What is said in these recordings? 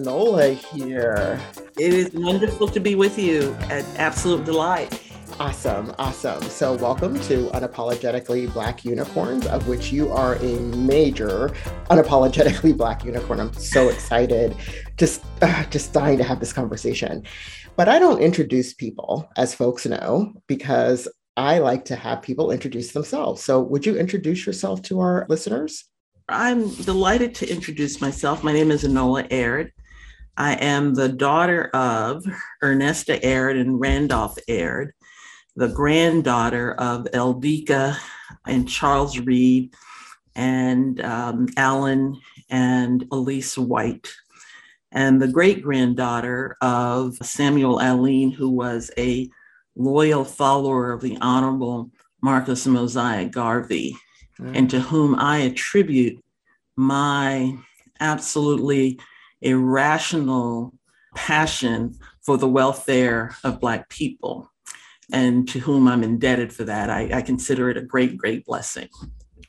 Enola here. It is wonderful to be with you. An absolute delight. Awesome, awesome. So, welcome to Unapologetically Black Unicorns, of which you are a major unapologetically Black unicorn. I'm so excited, just, uh, just dying to have this conversation. But I don't introduce people, as folks know, because I like to have people introduce themselves. So, would you introduce yourself to our listeners? I'm delighted to introduce myself. My name is Enola Aird. I am the daughter of Ernesta Aird and Randolph Aird, the granddaughter of Eldika and Charles Reed and um, Alan and Elise White, and the great granddaughter of Samuel Alleyne, who was a loyal follower of the Honorable Marcus Mosiah Garvey mm. and to whom I attribute my absolutely irrational passion for the welfare of Black people, and to whom I'm indebted for that. I, I consider it a great, great blessing.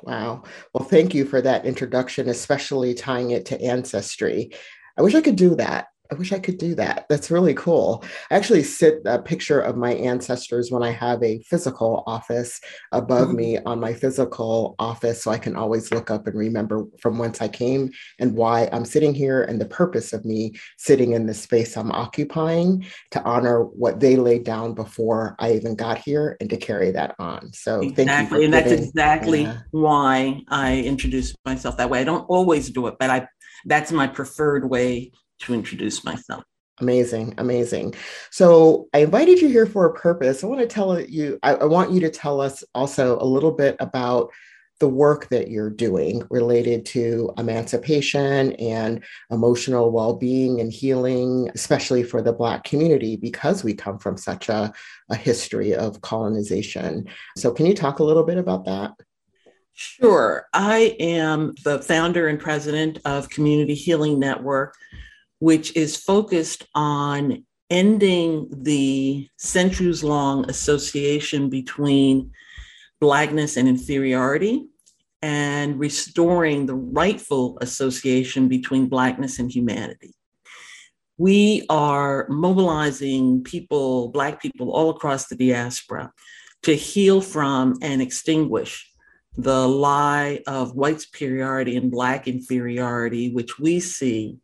Wow. Well, thank you for that introduction, especially tying it to ancestry. I wish I could do that. I wish I could do that. That's really cool. I actually sit a picture of my ancestors when I have a physical office above mm-hmm. me on my physical office so I can always look up and remember from whence I came and why I'm sitting here and the purpose of me sitting in the space I'm occupying to honor what they laid down before I even got here and to carry that on. So exactly. and that's exactly why I introduce myself that way. I don't always do it, but I that's my preferred way to introduce myself. Amazing, amazing. So I invited you here for a purpose. I want to tell you, I, I, want you to tell us also a little bit about the work that you're doing related to emancipation and emotional well-being and healing, especially for the Black community, because we come from such a, a history of colonization. So can you talk a little bit about that? Sure. I am the founder and president of Community Healing Network which is focused on ending the centuries long association between Blackness and inferiority and restoring the rightful association between Blackness and humanity. We are mobilizing people, Black people all across the diaspora, to heal from and extinguish the lie of white superiority and Black inferiority, which we see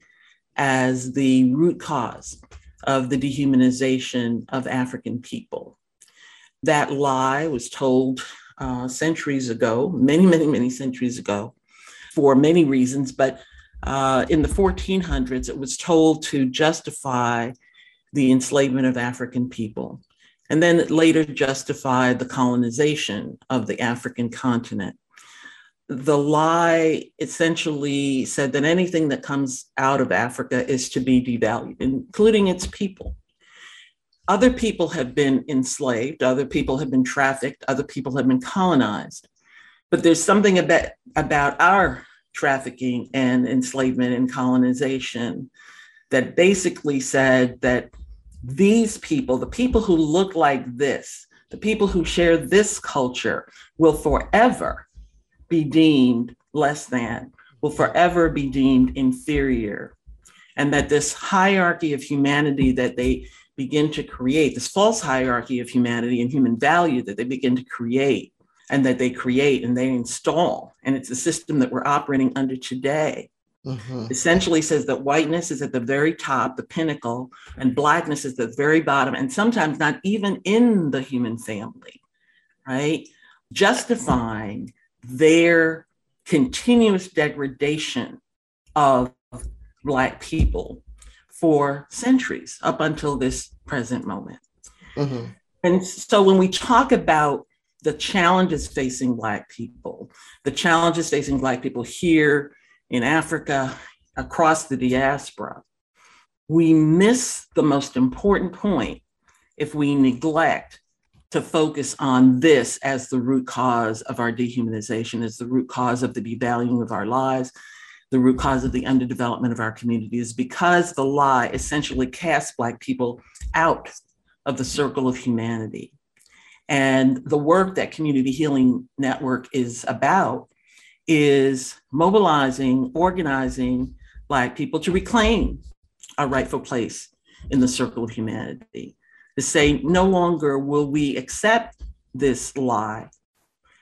as the root cause of the dehumanization of African people. That lie was told uh, centuries ago, many, many, many centuries ago, for many reasons, but uh, in the 1400s, it was told to justify the enslavement of African people. And then it later justified the colonization of the African continent the lie essentially said that anything that comes out of Africa is to be devalued, including its people. Other people have been enslaved, other people have been trafficked, other people have been colonized. But there's something about, about our trafficking and enslavement and colonization that basically said that these people, the people who look like this, the people who share this culture, will forever be deemed less than, will forever be deemed inferior. And that this hierarchy of humanity that they begin to create, this false hierarchy of humanity and human value that they begin to create, and that they create and they install, and it's a system that we're operating under today. Mm-hmm. Essentially says that whiteness is at the very top, the pinnacle, and blackness is at the very bottom, and sometimes not even in the human family, right? Justifying their continuous degradation of Black people for centuries up until this present moment. Mm-hmm. And so when we talk about the challenges facing Black people, the challenges facing Black people here in Africa, across the diaspora, we miss the most important point if we neglect to focus on this as the root cause of our dehumanization, as the root cause of the devaluing of our lives, the root cause of the underdevelopment of our communities, because the lie essentially casts Black people out of the circle of humanity. And the work that Community Healing Network is about is mobilizing, organizing Black people to reclaim our rightful place in the circle of humanity. To say, no longer will we accept this lie.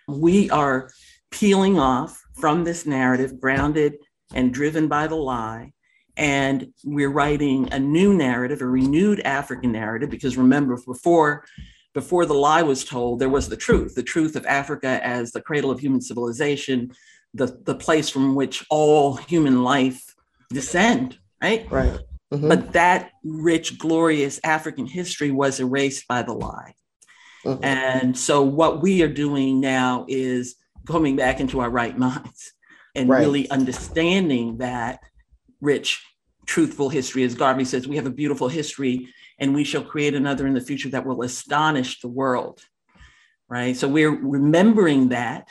We are peeling off from this narrative, grounded and driven by the lie. And we're writing a new narrative, a renewed African narrative, because remember, before, before the lie was told, there was the truth, the truth of Africa as the cradle of human civilization, the, the place from which all human life descend, right? Right. Mm-hmm. But that rich, glorious African history was erased by the lie. Mm-hmm. And so, what we are doing now is coming back into our right minds and right. really understanding that rich, truthful history. As Garvey says, we have a beautiful history and we shall create another in the future that will astonish the world. Right. So, we're remembering that,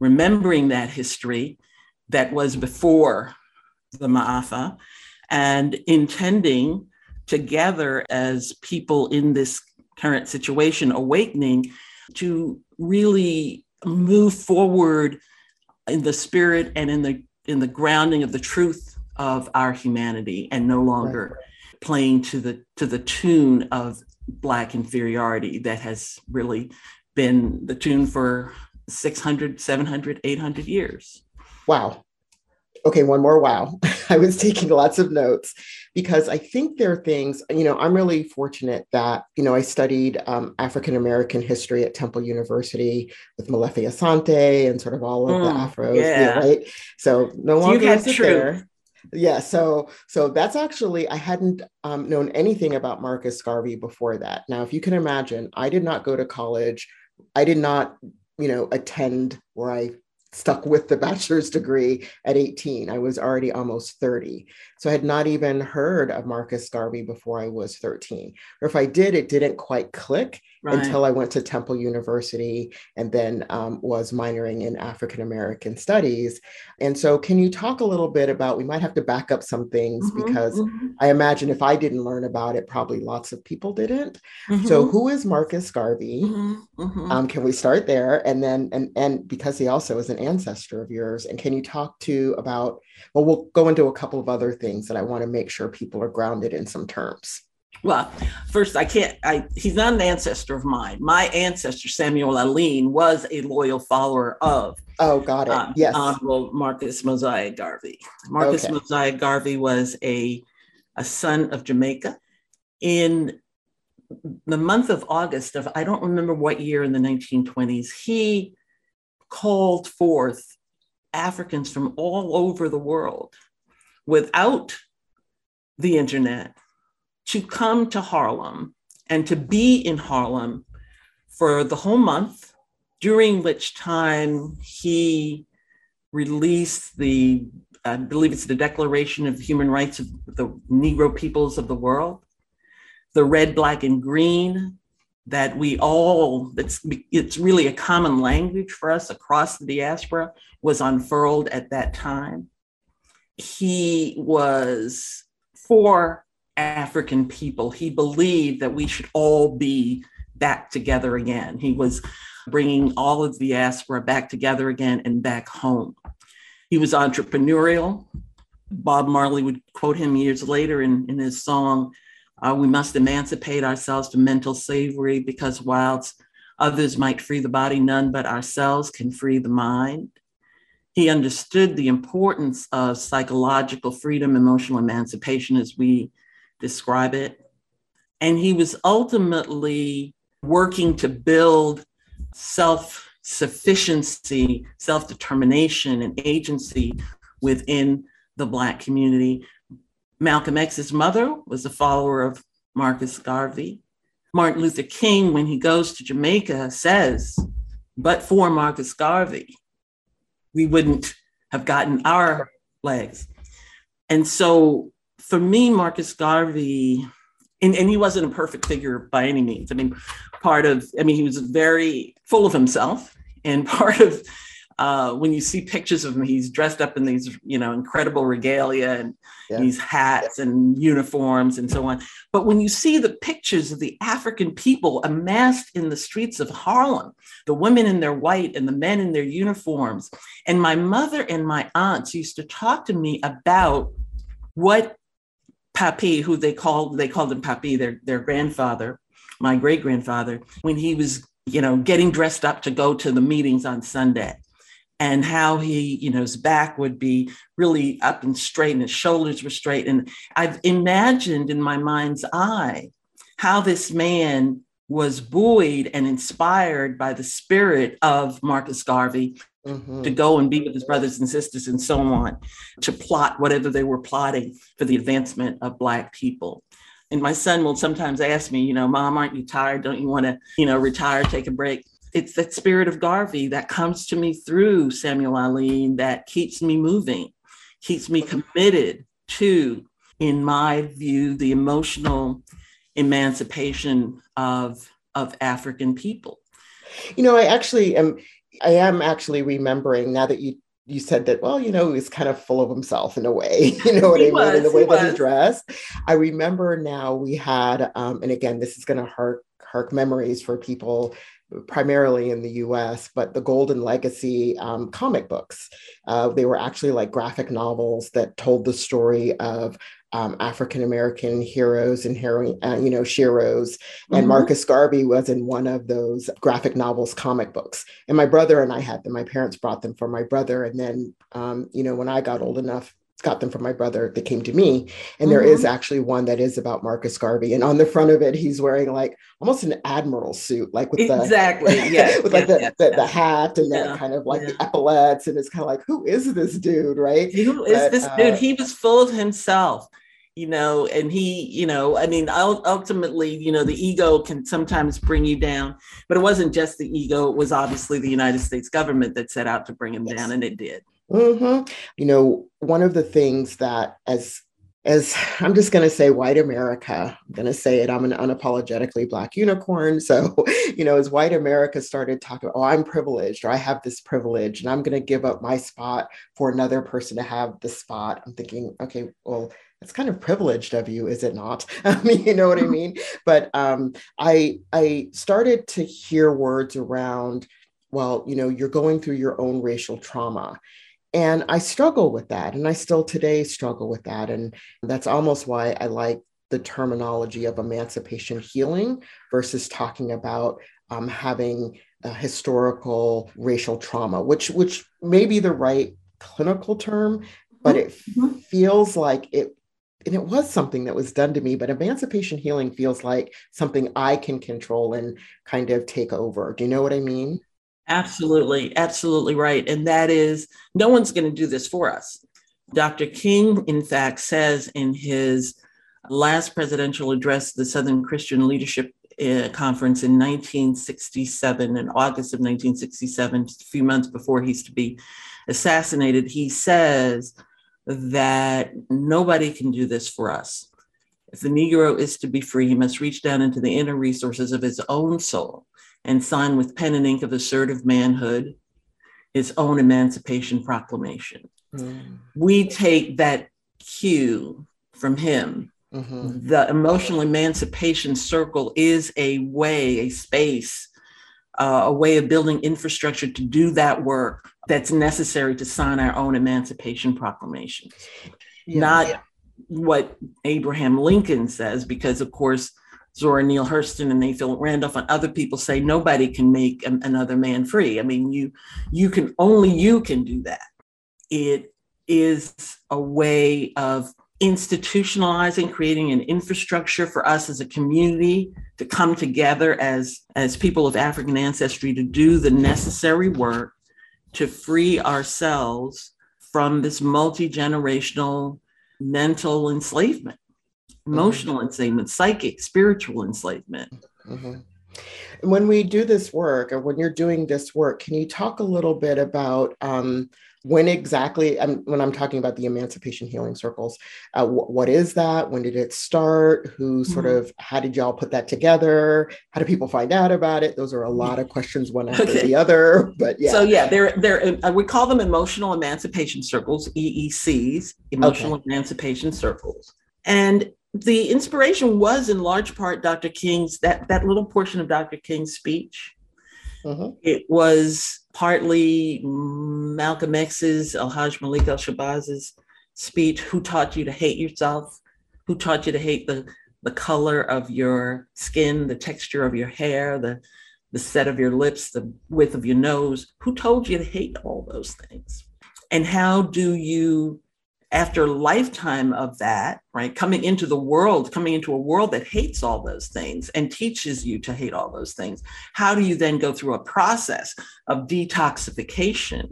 remembering that history that was before the Ma'afa and intending together as people in this current situation awakening to really move forward in the spirit and in the in the grounding of the truth of our humanity and no longer right. playing to the to the tune of black inferiority that has really been the tune for 600 700 800 years wow okay, one more wow. I was taking lots of notes because I think there are things, you know, I'm really fortunate that, you know, I studied um, African American history at Temple University with Molefi Asante and sort of all of mm, the Afros, yeah. yeah. right? So no longer is it there. Yeah, so so that's actually I hadn't um, known anything about Marcus Garvey before that. Now, if you can imagine, I did not go to college. I did not, you know, attend where I stuck with the bachelor's degree at 18. I was already almost 30. So I had not even heard of Marcus Garvey before I was 13. Or if I did, it didn't quite click right. until I went to Temple University and then um, was minoring in African American studies. And so, can you talk a little bit about? We might have to back up some things mm-hmm, because mm-hmm. I imagine if I didn't learn about it, probably lots of people didn't. Mm-hmm. So, who is Marcus Garvey? Mm-hmm, mm-hmm. Um, can we start there? And then, and and because he also is an ancestor of yours, and can you talk to about? Well, we'll go into a couple of other things that I want to make sure people are grounded in some terms. Well, first, I can't, I, he's not an ancestor of mine. My ancestor, Samuel Alleyne, was a loyal follower of. Oh, got it. Um, yes. Honorable Marcus Mosiah Garvey. Marcus okay. Mosiah Garvey was a, a son of Jamaica. In the month of August of, I don't remember what year in the 1920s, he called forth Africans from all over the world without the internet to come to Harlem and to be in Harlem for the whole month, during which time he released the, I believe it's the Declaration of Human Rights of the Negro peoples of the world, the red, black, and green that we all, that's, it's really a common language for us across the diaspora, was unfurled at that time. He was for African people. He believed that we should all be back together again. He was bringing all of the diaspora back together again and back home. He was entrepreneurial. Bob Marley would quote him years later in, in his song, uh, We must emancipate ourselves from mental slavery because whilst others might free the body, none but ourselves can free the mind. He understood the importance of psychological freedom, emotional emancipation, as we describe it. And he was ultimately working to build self sufficiency, self determination, and agency within the Black community. Malcolm X's mother was a follower of Marcus Garvey. Martin Luther King, when he goes to Jamaica, says, but for Marcus Garvey, we wouldn't have gotten our legs. And so for me, Marcus Garvey, and, and he wasn't a perfect figure by any means. I mean, part of, I mean, he was very full of himself. And part of uh, when you see pictures of him, he's dressed up in these, you know, incredible regalia and yeah. these hats yeah. and uniforms and so on. But when you see the pictures of the African people amassed in the streets of Harlem, the women in their white and the men in their uniforms, and my mother and my aunts used to talk to me about what Papi, who they called they called him Papi, their their grandfather, my great grandfather, when he was you know getting dressed up to go to the meetings on Sunday, and how he you know his back would be really up and straight, and his shoulders were straight, and I've imagined in my mind's eye how this man was buoyed and inspired by the spirit of Marcus Garvey mm-hmm. to go and be with his brothers and sisters and so on, to plot whatever they were plotting for the advancement of Black people. And my son will sometimes ask me, you know, Mom, aren't you tired? Don't you want to, you know, retire, take a break? It's that spirit of Garvey that comes to me through Samuel Alleyne that keeps me moving, keeps me committed to, in my view, the emotional emancipation of, of African people. You know, I actually am I am actually remembering now that you you said that, well, you know, he's kind of full of himself in a way, you know what he I mean, was, in the way he that was. he dressed. I remember now we had, um, and again, this is going to hark, hark memories for people primarily in the US, but the Golden Legacy um, comic books. Uh, they were actually like graphic novels that told the story of um, African American heroes and hero, uh, you know, sheroes. And mm-hmm. Marcus Garvey was in one of those graphic novels, comic books. And my brother and I had them. My parents brought them for my brother. And then, um, you know, when I got old enough, got them from my brother they came to me and mm-hmm. there is mm-hmm. actually one that is about marcus garvey and on the front of it he's wearing like almost an admiral suit like with the exactly yeah with like the, the, the, hat and yeah. that kind of like yeah. the epaulets and it's kind of like who is this dude right who is but, this uh, dude he was full of himself you know and he you know i mean ultimately you know the ego can sometimes bring you down but it wasn't just the ego it was obviously the united states government that set out to bring him yes. down and it did mm-hmm. you know one of the things that as as i'm just going to say white america i'm going to say it i'm an unapologetically black unicorn so you know as white america started talking oh i'm privileged or i have this privilege and i'm going to give up my spot for another person to have the spot i'm thinking okay well it's kind of privileged of you, is it not? I mean, you know what I mean? But um, I I started to hear words around, well, you know, you're going through your own racial trauma. And I struggle with that. And I still today struggle with that. And that's almost why I like the terminology of emancipation healing versus talking about um, having a historical racial trauma, which which may be the right clinical term, but it mm-hmm. feels like it and it was something that was done to me but emancipation healing feels like something i can control and kind of take over do you know what i mean absolutely absolutely right and that is no one's going to do this for us dr king in fact says in his last presidential address the southern christian leadership uh, conference in 1967 in august of 1967 a few months before he's to be assassinated he says that nobody can do this for us. If the Negro is to be free, he must reach down into the inner resources of his own soul and sign with pen and ink of assertive manhood his own emancipation proclamation. Mm. We take that cue from him. Mm-hmm. The emotional emancipation circle is a way, a space, uh, a way of building infrastructure to do that work that's necessary to sign our own Emancipation Proclamation. Yeah, Not yeah. what Abraham Lincoln says, because of course, Zora Neale Hurston and A. Philip Randolph and other people say nobody can make another man free. I mean, you you can only you can do that. It is a way of institutionalizing, creating an infrastructure for us as a community to come together as as people of African ancestry to do the necessary work to free ourselves from this multi generational mental enslavement, emotional mm-hmm. enslavement, psychic, spiritual enslavement. Mm-hmm. When we do this work, or when you're doing this work, can you talk a little bit about um, when exactly I'm, when i'm talking about the emancipation healing circles uh, wh- what is that when did it start who sort mm-hmm. of how did y'all put that together how do people find out about it those are a lot of questions one after okay. the other but yeah so yeah they're they're uh, we call them emotional emancipation circles eecs emotional okay. emancipation circles and the inspiration was in large part dr king's that that little portion of dr king's speech mm-hmm. it was partly Malcolm X's, El-Hajj Malik El-Shabazz's speech, Who Taught You to Hate Yourself? Who taught you to hate the, the color of your skin, the texture of your hair, the, the set of your lips, the width of your nose? Who told you to hate all those things? And how do you after a lifetime of that, right, coming into the world, coming into a world that hates all those things and teaches you to hate all those things, how do you then go through a process of detoxification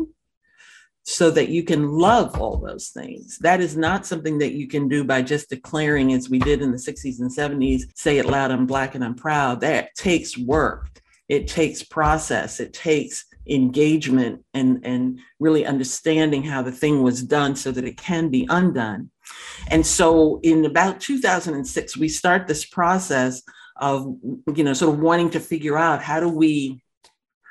so that you can love all those things? That is not something that you can do by just declaring, as we did in the 60s and 70s, say it loud, I'm black and I'm proud. That takes work, it takes process, it takes engagement and, and really understanding how the thing was done so that it can be undone. And so in about 2006, we start this process of, you know, sort of wanting to figure out how do we,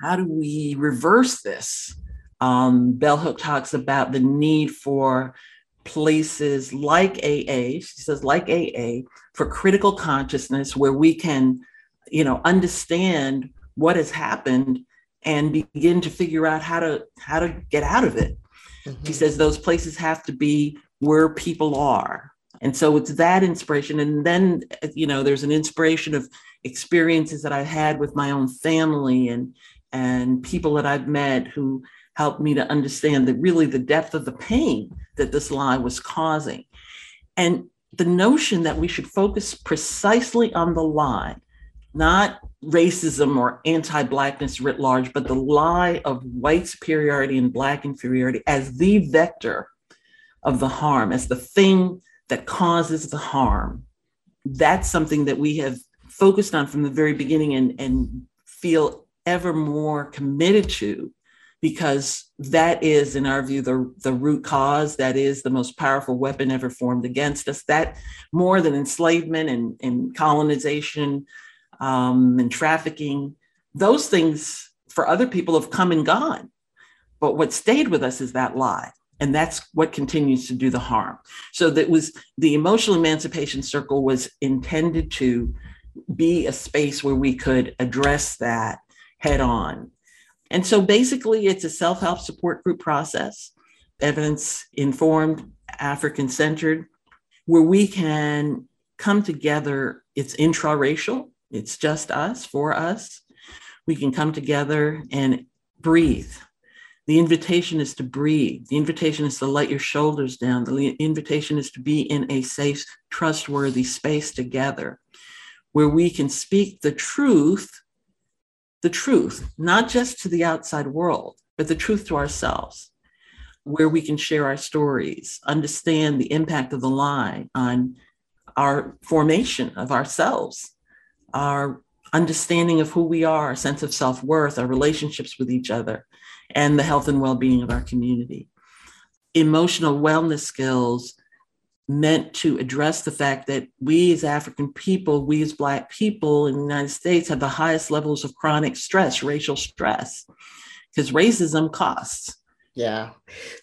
how do we reverse this? Um, bell hooks talks about the need for places like AA, she says like AA, for critical consciousness where we can, you know, understand what has happened and begin to figure out how to how to get out of it. Mm-hmm. He says those places have to be where people are. And so it's that inspiration. And then, you know, there's an inspiration of experiences that I've had with my own family and and people that I've met who helped me to understand that really the depth of the pain that this lie was causing. And the notion that we should focus precisely on the lie, not racism or anti-blackness writ large, but the lie of white superiority and black inferiority as the vector of the harm, as the thing that causes the harm. That's something that we have focused on from the very beginning and, and feel ever more committed to because that is, in our view, the, the root cause. That is the most powerful weapon ever formed against us. That more than enslavement and, and colonization, um, and trafficking, those things for other people have come and gone. But what stayed with us is that lie. And that's what continues to do the harm. So that was the emotional emancipation circle was intended to be a space where we could address that head on. And so basically, it's a self help support group process, evidence informed, African centered, where we can come together. It's intra-racial. It's just us, for us. We can come together and breathe. The invitation is to breathe. The invitation is to let your shoulders down. The invitation is to be in a safe, trustworthy space together where we can speak the truth, the truth, not just to the outside world, but the truth to ourselves, where we can share our stories, understand the impact of the lie on our formation of ourselves, our understanding of who we are, our sense of self worth, our relationships with each other, and the health and well being of our community. Emotional wellness skills meant to address the fact that we as African people, we as Black people in the United States have the highest levels of chronic stress, racial stress, because racism costs. Yeah,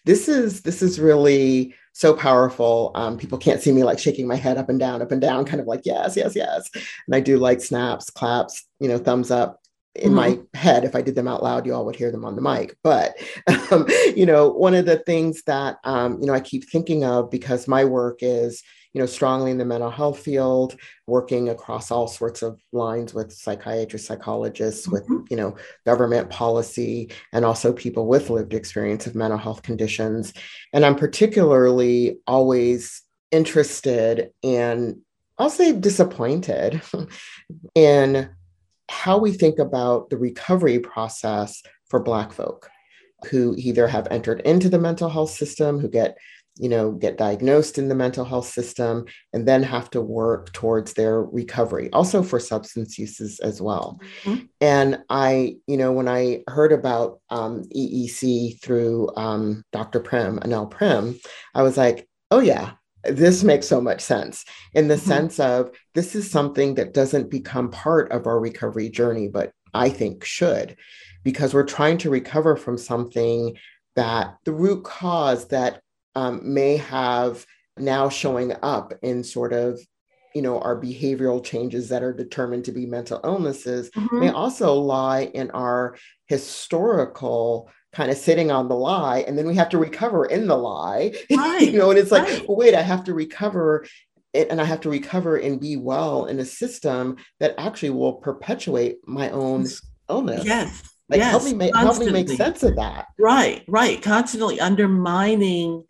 this is this is really so powerful. Um, people can't see me like shaking my head up and down, up and down, kind of like, yes, yes, yes. And I do like snaps, claps, you know, thumbs up in mm-hmm. my head. If I did them out loud, you all would hear them on the mic. But, um, you know, one of the things that, um, you know, I keep thinking of because my work is, you know, strongly in the mental health field, working across all sorts of lines with psychiatrists, psychologists, mm-hmm. with, you know, government policy, and also people with lived experience of mental health conditions. And I'm particularly always interested in, I'll say disappointed in how we think about the recovery process for Black folk who either have entered into the mental health system, who get you know, get diagnosed in the mental health system and then have to work towards their recovery, also for substance uses as well. Mm-hmm. And I, you know, when I heard about um, EEC through um, Dr. Prim, Anel Prim, I was like, oh, yeah, this makes so much sense in the mm-hmm. sense of this is something that doesn't become part of our recovery journey, but I think should, because we're trying to recover from something that the root cause that um, may have now showing up in sort of you know our behavioral changes that are determined to be mental illnesses mm-hmm. may also lie in our historical kind of sitting on the lie and then we have to recover in the lie right. you know and it's like right. well, wait i have to recover it. and I have to recover and be well in a system that actually will perpetuate my own illness. Yes. Like yes, help me make help me make sense of that. Right, right. Constantly undermining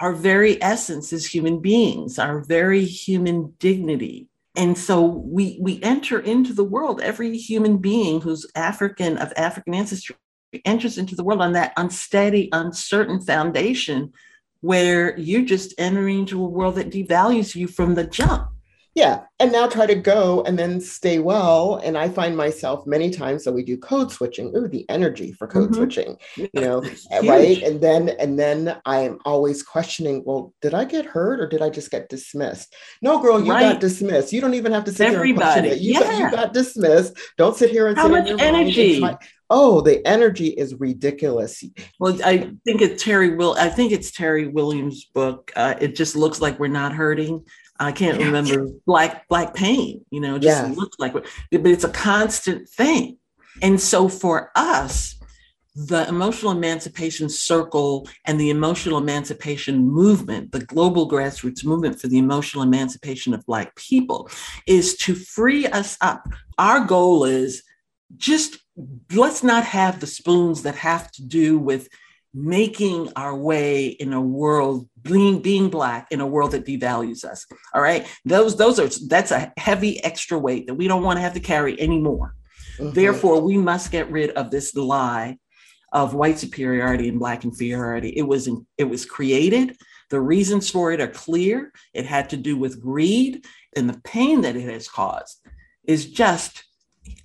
our very essence as human beings, our very human dignity. And so we we enter into the world, every human being who's African of African ancestry enters into the world on that unsteady, uncertain foundation where you're just entering into a world that devalues you from the jump. Yeah. And now try to go and then stay well. And I find myself many times that we do code switching. Ooh, the energy for code mm-hmm. switching, you know, right. And then and then I am always questioning, well, did I get hurt or did I just get dismissed? No, girl, you right. got dismissed. You don't even have to sit Everybody. here and question it. You, yeah. got, you got dismissed. Don't sit here and How much energy? Oh the energy is ridiculous well i think it's terry will i think it's Terrie Williams book uh, it just looks like we're not hurting I can't remember black black pain, you know, just yeah. looks like but it's a constant thing. And so for us, the emotional emancipation circle and the emotional emancipation movement, the global grassroots movement for the emotional emancipation of Black people, is to free us up. Our goal is just let's not have the spoons that have to do with making our way in a world being being black in a world that devalues us all right? Those those are that's a heavy extra weight that we don't want to have to carry anymore. Mm-hmm. therefore we must get rid of this lie of white superiority and black inferiority. It was it was created. The reasons for it are clear. It had to do with greed and the pain that it has caused is just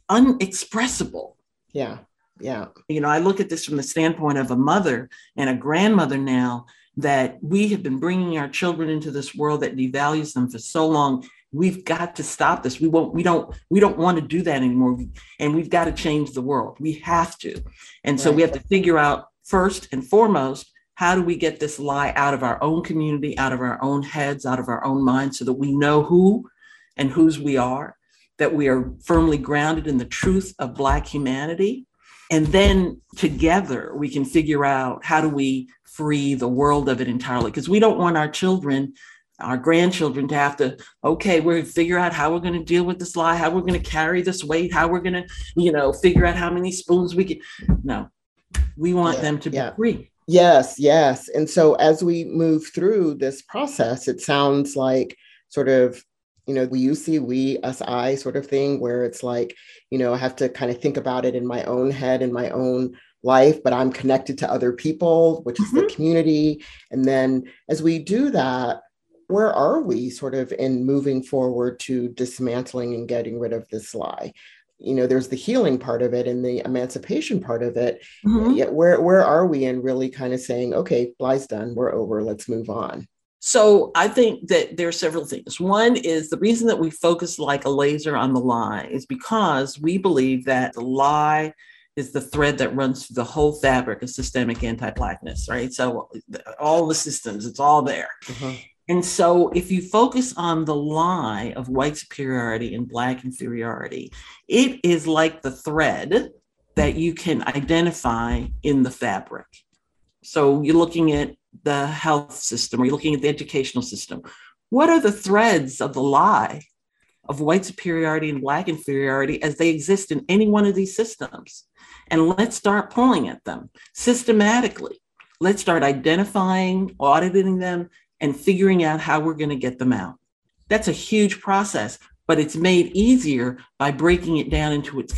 unexpressible yeah yeah. You know, I look at this from the standpoint of a mother and a grandmother now that we have been bringing our children into this world that devalues them for so long. We've got to stop this. We won't, we don't, we don't want to do that anymore. And we've got to change the world. We have to. And so right. we have to figure out first and foremost, how do we get this lie out of our own community, out of our own heads, out of our own minds, so that we know who and whose we are, that we are firmly grounded in the truth of Black humanity, and then together we can figure out how do we free the world of it entirely. Because we don't want our children our grandchildren to have to okay we're figure out how we're going to deal with this lie how we're going to carry this weight how we're going to you know figure out how many spoons we can no. We want yeah, them to yeah. be free. Yes yes. And so as we move through this process it sounds like sort of you know, we you see we, us, I sort of thing, where it's like, you know, I have to kind of think about it in my own head, in my own life, but I'm connected to other people, which is mm-hmm. the community. And then as we do that, where are we sort of in moving forward to dismantling and getting rid of this lie? You know, there's the healing part of it and the emancipation part of it. Mm-hmm. Yet where where are we in really kind of saying, okay, lie's done, we're over, let's move on? So I think that there are several things. One is the reason that we focus like a laser on the lie is because we believe that the lie is the thread that runs through the whole fabric of systemic anti-blackness, right? So all the systems, it's all there. Uh-huh. And so if you focus on the lie of white superiority and black inferiority, it is like the thread that you can identify in the fabric. So you're looking at the health system or you're looking at the educational system, what are the threads of the lie of white superiority and black inferiority as they exist in any one of these systems? And let's start pulling at them systematically. Let's start identifying, auditing them, and figuring out how we're going to get them out. That's a huge process, but it's made easier by breaking it down into its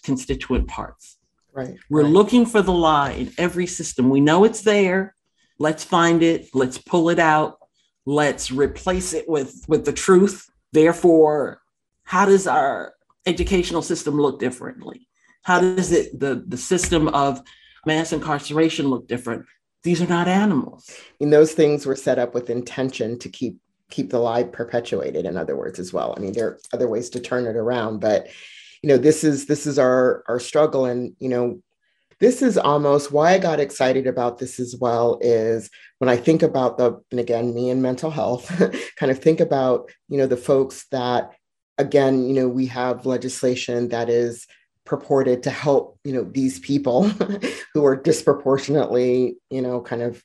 constituent parts. Right. We're right. looking for the lie in every system. We know it's there. Let's find it. Let's pull it out. Let's replace it with, with the truth. Therefore, how does our educational system look differently? How does it the, the system of mass incarceration look different? These are not animals. And those things were set up with intention to keep keep the lie perpetuated in other words as well i mean there are other ways to turn it around but you know this is this is our our struggle and you know this is almost why I got excited about this as well is when I think about the, and again, me and mental health, kind of think about, you know, the folks that, again, you know, we have legislation that is purported to help, you know, these people who are disproportionately, you know, kind of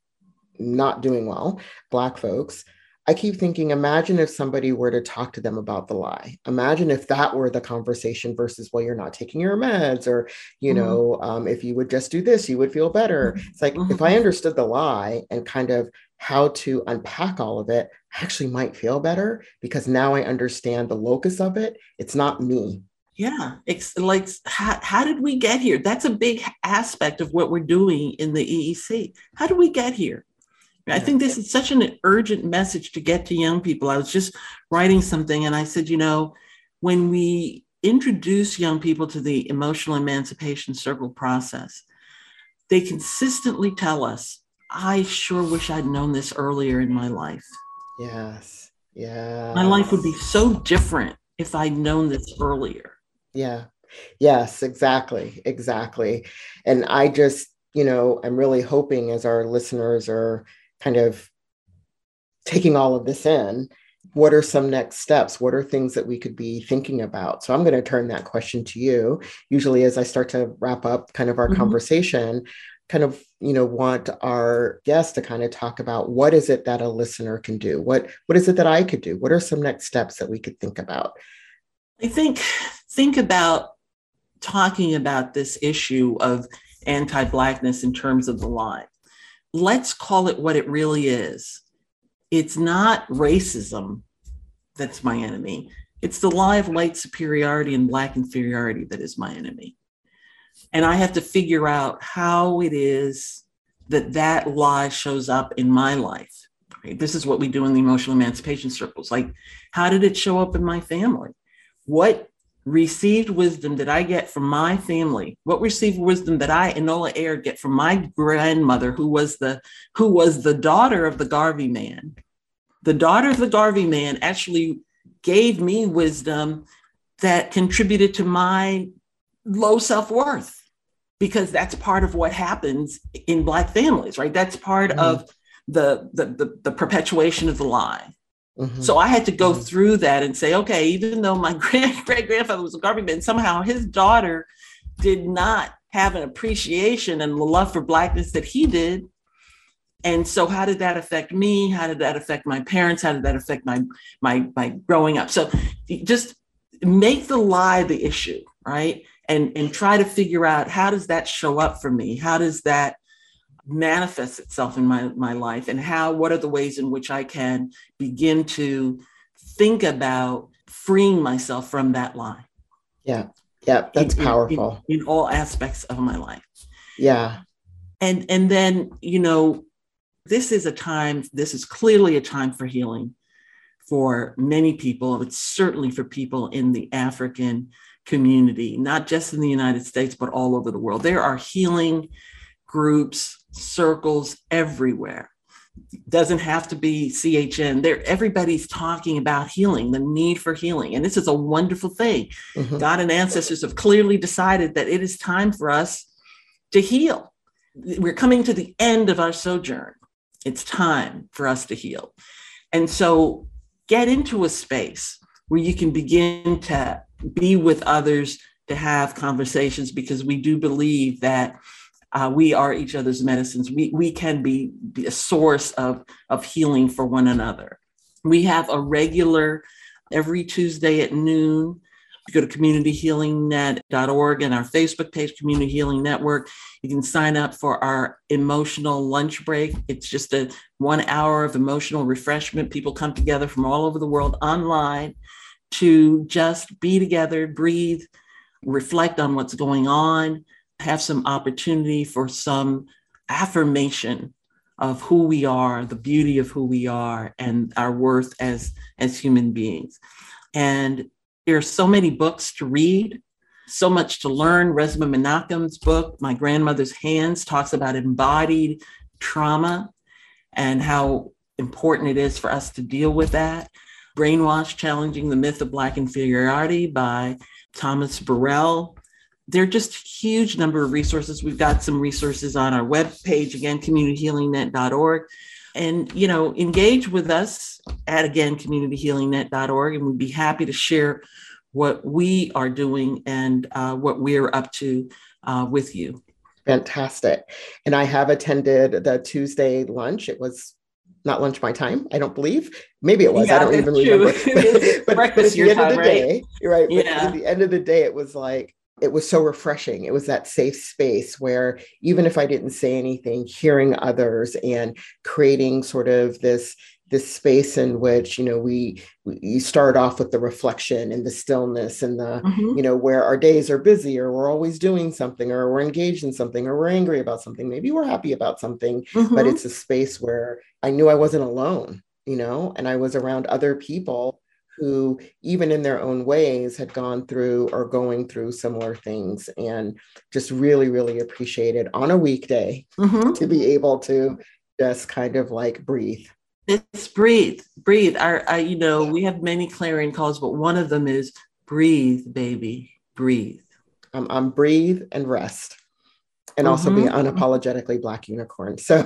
not doing well, Black folks. I keep thinking, imagine if somebody were to talk to them about the lie. Imagine if that were the conversation versus, well, you're not taking your meds, or, you mm-hmm. know, um, if you would just do this, you would feel better. Mm-hmm. It's like mm-hmm. if I understood the lie and kind of how to unpack all of it, I actually might feel better because now I understand the locus of it. It's not me. Yeah, it's like how, how did we get here? That's a big aspect of what we're doing in the EEC. How did we get here? I think this is such an urgent message to get to young people. I was just writing something and I said, you know, when we introduce young people to the emotional emancipation circle process, they consistently tell us, I sure wish I'd known this earlier in my life. Yes. Yeah. My life would be so different if I'd known this earlier. Yeah. Yes, exactly. Exactly. And I just, you know, I'm really hoping as our listeners are kind of taking all of this in, what are some next steps? What are things that we could be thinking about? So I'm going to turn that question to you. Usually, as I start to wrap up kind of our mm-hmm. conversation, kind of you know want our guests to kind of talk about what is it that a listener can do what what is it that i could do what are some next steps that we could think about i think think about talking about this issue of anti-blackness in terms of the lie let's call it what it really is. It's not racism that's my enemy. It's the lie of white superiority and black inferiority that is my enemy. And I have to figure out how it is that that lie shows up in my life. Right? This is what we do in the emotional emancipation circles. Like, how did it show up in my family? What received wisdom that I get from my family, what received wisdom that I, Enola Aird, get from my grandmother, who was the who was the daughter of the Garvey man. The daughter of the Garvey man actually gave me wisdom that contributed to my low self-worth because that's part of what happens in black families right that's part mm-hmm. of the, the the the perpetuation of the lie Mm-hmm. So I had to go mm-hmm. through that and say, okay, even though my great great grandfather was a Garvey man, somehow his daughter did not have an appreciation and the love for blackness that he did. And so, how did that affect me? How did that affect my parents? How did that affect my my my growing up? So, just make the lie the issue, right? And and try to figure out how does that show up for me? How does that manifests itself in my, my life and how what are the ways in which i can begin to think about freeing myself from that lie? Yeah. Yeah that's in, powerful. in, in, all aspects of my life. Yeah. And and then you know this is a time this is clearly a time for healing for many people it's certainly for people in the african community not just in the united states but all over the world. There are healing groups circles everywhere. Doesn't have to be CHN. There, everybody's talking about healing, the need for healing. And this is a wonderful thing. Mm-hmm. God and ancestors have clearly decided that it is time for us to heal. We're coming to the end of our sojourn. It's time for us to heal. And so get into a space where you can begin to be with others, to have conversations, because we do believe that uh, we are each other's medicines. We, we can be, be a source of, of healing for one another. We have a regular every Tuesday at noon. You go to communityhealingnet.org and our Facebook page, Community Healing Network. You can sign up for our emotional lunch break. It's just a one hour of emotional refreshment. People come together from all over the world online to just be together, breathe, reflect on what's going on, have some opportunity for some affirmation of who we are, the beauty of who we are, and our worth as, as human beings. And there are so many books to read, so much to learn. Resmaa Menakem's book, My Grandmother's Hands, talks about embodied trauma and how important it is for us to deal with that. Brainwash Challenging the Myth of Black Inferiority by Thomas Burrell there are just huge number of resources. We've got some resources on our webpage, again, communityhealingnet.org. And, you know, engage with us at, again, communityhealingnet.org, and we'd be happy to share what we are doing and uh, what we're up to uh, with you. Fantastic. And I have attended the Tuesday lunch. It was not lunch my time. I don't believe. Maybe it was. Yeah, I don't even true. remember. but, but, but at the end time, of the right? day, right? But Yeah. at the end of the day, it was like it was so refreshing. It was that safe space where even if I didn't say anything, hearing others and creating sort of this this space in which you know we, we you start off with the reflection and the stillness and the Mhm. you know where our days are busy or we're always doing something or we're engaged in something or we're angry about something maybe we're happy about something but Mhm. it's a space where I knew I wasn't alone, you know, and I was around other people who, even in their own ways, had gone through or going through similar things and just really, really appreciated on a weekday Mhm. to be able to just kind of like breathe. It's breathe, breathe. Our, I, you know, we have many clarion calls, but one of them is breathe, baby, breathe. Um, um, breathe and rest. And also be Mhm. unapologetically Black unicorn. So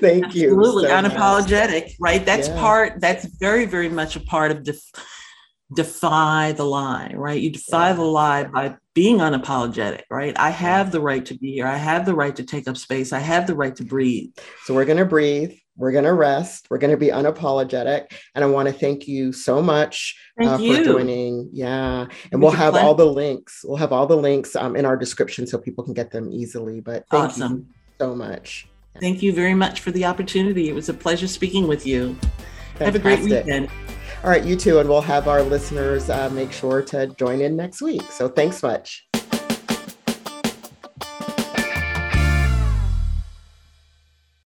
thank you. Absolutely, so much. unapologetic, right? That's Yeah. part. That's very, very much a part of def- defy the lie, right? You defy Yeah. the lie by being unapologetic, right? I have the right to be here. I have the right to take up space. I have the right to breathe. So we're going to breathe. We're going to rest. We're going to be unapologetic. And I want to thank you so much uh, you. for joining. Yeah. And we'll have all the links. We'll have all the links um, in our description so people can get them easily. But thank Awesome. you so much. Thank you very much for the opportunity. It was a pleasure speaking with you. Have a great Fantastic. weekend. All right, you too. And we'll have our listeners uh, make sure to join in next week. So thanks much.